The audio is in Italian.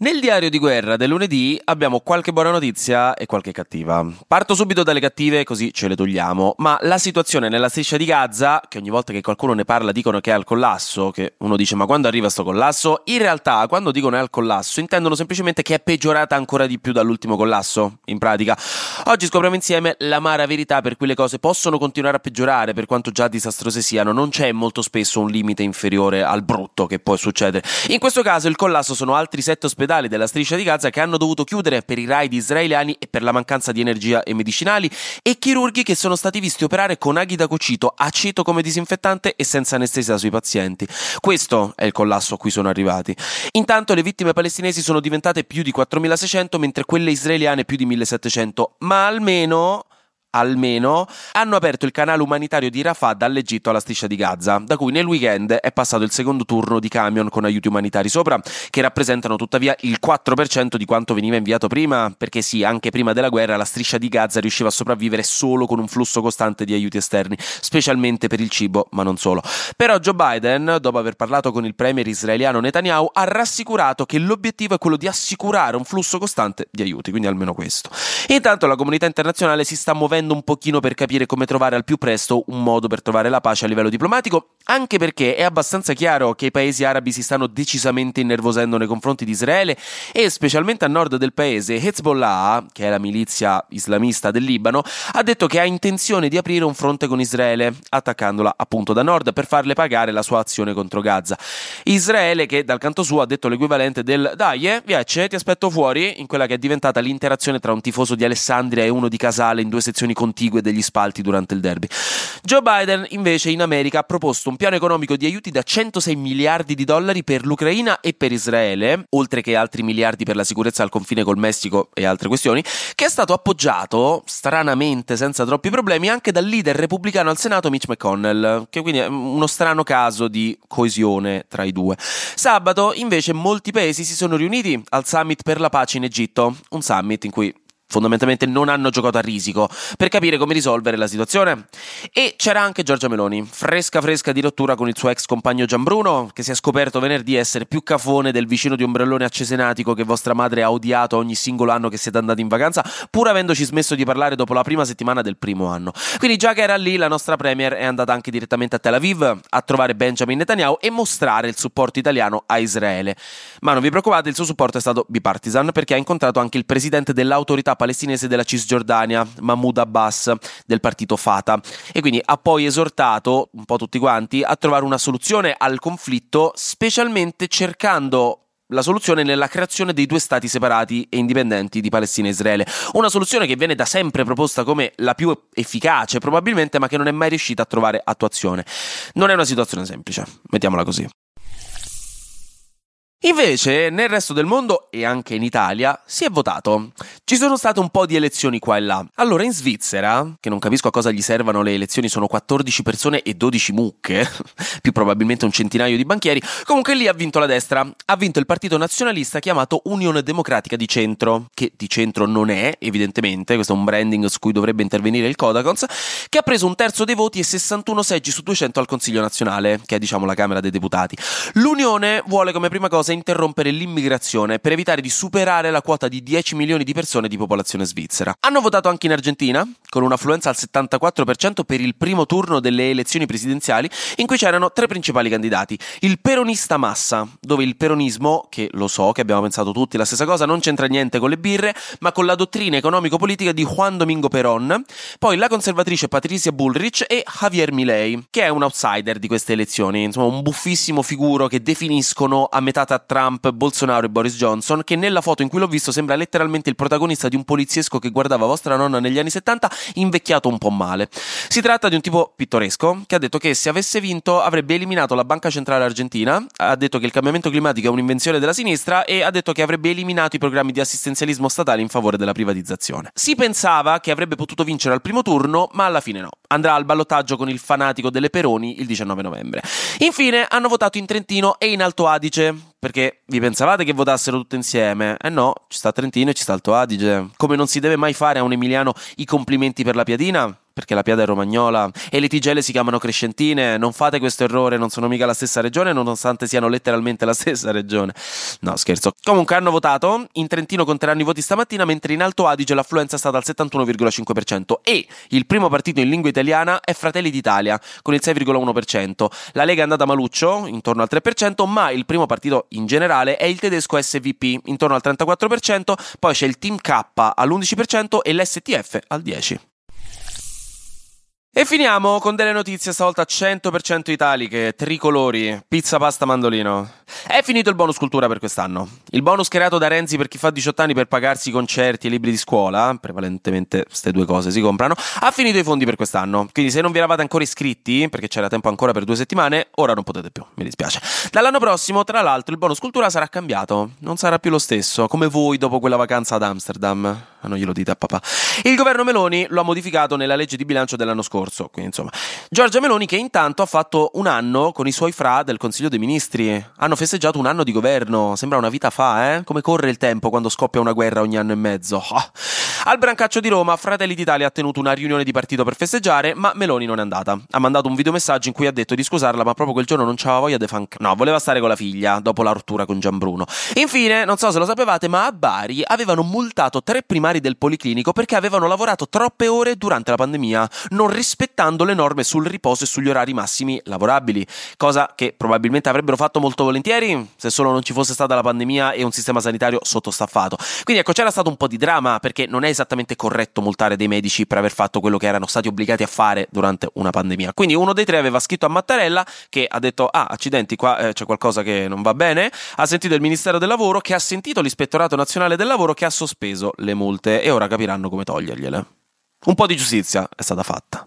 Nel diario di guerra del lunedì abbiamo qualche buona notizia e qualche cattiva. Parto subito dalle cattive così ce le togliamo, ma la situazione nella striscia di Gaza, che ogni volta che qualcuno ne parla dicono che è al collasso, che uno dice ma quando arriva sto collasso? In realtà quando dicono è al collasso intendono semplicemente che è peggiorata ancora di più dall'ultimo collasso, in pratica. Oggi scopriamo insieme l'amara verità per cui le cose possono continuare a peggiorare per quanto già disastrose siano, non c'è molto spesso un limite inferiore al brutto che può succedere. In questo caso il collasso sono altri sette ospedali ospedali della striscia di Gaza che hanno dovuto chiudere per i raid israeliani e per la mancanza di energia e medicinali e chirurghi che sono stati visti operare con aghi da cocito, aceto come disinfettante e senza anestesia sui pazienti. Questo è il collasso a cui sono arrivati. Intanto le vittime palestinesi sono diventate più di 4.600 mentre quelle israeliane più di 1.700, ma almeno almeno, hanno aperto il canale umanitario di Rafah dall'Egitto alla striscia di Gaza, da cui nel weekend è passato il secondo turno di camion con aiuti umanitari sopra, che rappresentano tuttavia il 4% di quanto veniva inviato prima, perché sì, anche prima della guerra la striscia di Gaza riusciva a sopravvivere solo con un flusso costante di aiuti esterni, specialmente per il cibo, ma non solo. Però Joe Biden, dopo aver parlato con il premier israeliano Netanyahu, ha rassicurato che l'obiettivo è quello di assicurare un flusso costante di aiuti, quindi almeno questo. Intanto la comunità internazionale si sta muovendo muovendo un pochino per capire come trovare al più presto un modo per trovare la pace a livello diplomatico, anche perché è abbastanza chiaro che i paesi arabi si stanno decisamente innervosendo nei confronti di Israele e specialmente a nord del paese Hezbollah, che è la milizia islamista del Libano, ha detto che ha intenzione di aprire un fronte con Israele, attaccandola appunto da nord per farle pagare la sua azione contro Gaza. Israele che dal canto suo ha detto l'equivalente del dai, eh, viace, ti aspetto fuori, in quella che è diventata l'interazione tra un tifoso di Alessandria e uno di Casale in due sezioni posizioni contigue degli spalti durante il derby. Joe Biden invece in America ha proposto un piano economico di aiuti da 106 miliardi di dollari per l'Ucraina e per Israele, oltre che altri miliardi per la sicurezza al confine col Messico e altre questioni, che è stato appoggiato stranamente senza troppi problemi anche dal leader repubblicano al Senato Mitch McConnell, che quindi è uno strano caso di coesione tra i due. Sabato invece molti paesi si sono riuniti al summit per la pace in Egitto, un summit in cui fondamentalmente non hanno giocato a risico per capire come risolvere la situazione. E c'era anche Giorgia Meloni, fresca fresca di rottura con il suo ex compagno Gianbruno, che si è scoperto venerdì essere più cafone del vicino di ombrellone a Cesenatico che vostra madre ha odiato ogni singolo anno che siete andati in vacanza, pur avendoci smesso di parlare dopo la prima settimana del primo anno. Quindi già che era lì, la nostra premier è andata anche direttamente a Tel Aviv a trovare Benjamin Netanyahu e mostrare il supporto italiano a Israele. Ma non vi preoccupate, il suo supporto è stato bipartisan perché ha incontrato anche il presidente dell'autorità palestinese della Cisgiordania, Mahmoud Abbas, del partito Fatah, e quindi ha poi esortato un po' tutti quanti a trovare una soluzione al conflitto, specialmente cercando la soluzione nella creazione dei due stati separati e indipendenti di Palestina e Israele. Una soluzione che viene da sempre proposta come la più efficace, probabilmente, ma che non è mai riuscita a trovare attuazione. Non è una situazione semplice, mettiamola così. Invece, nel resto del mondo e anche in Italia si è votato. Ci sono state un po' di elezioni qua e là. Allora, in Svizzera, che non capisco a cosa gli servano le elezioni, sono 14 persone e 12 mucche, più probabilmente un centinaio di banchieri. Comunque lì ha vinto la destra. Ha vinto il partito nazionalista chiamato Unione Democratica di Centro, che di centro non è, evidentemente, questo è un branding su cui dovrebbe intervenire il Codacons, che ha preso un terzo dei voti e 61 seggi su 200 al Consiglio nazionale, che è diciamo la Camera dei Deputati. L'Unione vuole come prima cosa interrompere l'immigrazione per evitare di superare la quota di 10 milioni di persone di popolazione svizzera. Hanno votato anche in Argentina, con un'affluenza al 74% per il primo turno delle elezioni presidenziali, in cui c'erano tre principali candidati. Il peronista Massa, dove il peronismo, che lo so che abbiamo pensato tutti la stessa cosa, non c'entra niente con le birre, ma con la dottrina economico-politica di Juan Domingo Perón, poi la conservatrice Patricia Bullrich e Javier Milei, che è un outsider di queste elezioni, insomma un buffissimo figuro che definiscono a metà tra Trump, Bolsonaro e Boris Johnson, che nella foto in cui l'ho visto sembra letteralmente il protagonista di un poliziesco che guardava vostra nonna negli anni 70, invecchiato un po' male. Si tratta di un tipo pittoresco che ha detto che se avesse vinto avrebbe eliminato la Banca Centrale Argentina, ha detto che il cambiamento climatico è un'invenzione della sinistra e ha detto che avrebbe eliminato i programmi di assistenzialismo statale in favore della privatizzazione. Si pensava che avrebbe potuto vincere al primo turno, ma alla fine no. Andrà al ballottaggio con il fanatico delle Peroni il 19 novembre. Infine hanno votato in Trentino e in Alto Adige, perché vi pensavate che votassero tutte insieme? Eh no, ci sta Trentino e ci sta Alto Adige. Come non si deve mai fare a un emiliano i complimenti per la piadina? Perché la Piada è romagnola e le tigelle si chiamano crescentine. Non fate questo errore, non sono mica la stessa regione, nonostante siano letteralmente la stessa regione. No, scherzo. Comunque hanno votato. In Trentino conteranno i voti stamattina, mentre in Alto Adige l'affluenza è stata al 71,5%. E il primo partito in lingua italiana è Fratelli d'Italia, con il 6,1%. La Lega è andata maluccio, intorno al 3%, ma il primo partito in generale è il tedesco SVP, intorno al 34%. Poi c'è il Team K all'11% e l'STF al 10%. E finiamo con delle notizie stavolta 100% italiche, tricolori, pizza, pasta, mandolino. È finito il bonus cultura per quest'anno. Il bonus creato da Renzi per chi fa 18 anni per pagarsi concerti e libri di scuola, prevalentemente queste due cose si comprano, ha finito i fondi per quest'anno. Quindi se non vi eravate ancora iscritti, perché c'era tempo ancora per due settimane, ora non potete più, mi dispiace. Dall'anno prossimo, tra l'altro, il bonus cultura sarà cambiato. Non sarà più lo stesso, come voi dopo quella vacanza ad Amsterdam. Ah, non glielo dite a papà. Il governo Meloni lo ha modificato nella legge di bilancio dell'anno scorso. Quindi, insomma, Giorgia Meloni che intanto ha fatto un anno con i suoi fra del Consiglio dei Ministri. Hanno festeggiato un anno di governo, sembra una vita fa, eh? Come corre il tempo quando scoppia una guerra ogni anno e mezzo. Oh. Al Brancaccio di Roma, Fratelli d'Italia ha tenuto una riunione di partito per festeggiare, ma Meloni non è andata. Ha mandato un videomessaggio in cui ha detto di scusarla, ma proprio quel giorno non c'aveva voglia di fan. No, voleva stare con la figlia, dopo la rottura con Gianbruno. Infine, non so se lo sapevate, ma a Bari avevano multato tre primari del Policlinico perché avevano lavorato troppe ore durante la pandemia, non rispettando le norme sul riposo e sugli orari massimi lavorabili, cosa che probabilmente avrebbero fatto molto volentieri se solo non ci fosse stata la pandemia e un sistema sanitario sottostaffato. Quindi ecco, c'era stato un po' di dramma perché non è esattamente corretto multare dei medici per aver fatto quello che erano stati obbligati a fare durante una pandemia. Quindi uno dei tre aveva scritto a Mattarella che ha detto "Ah, accidenti, qua eh, c'è qualcosa che non va bene". Ha sentito il Ministero del Lavoro che ha sentito l'Ispettorato Nazionale del Lavoro che ha sospeso le multe e ora capiranno come togliergliele. Un po' di giustizia è stata fatta.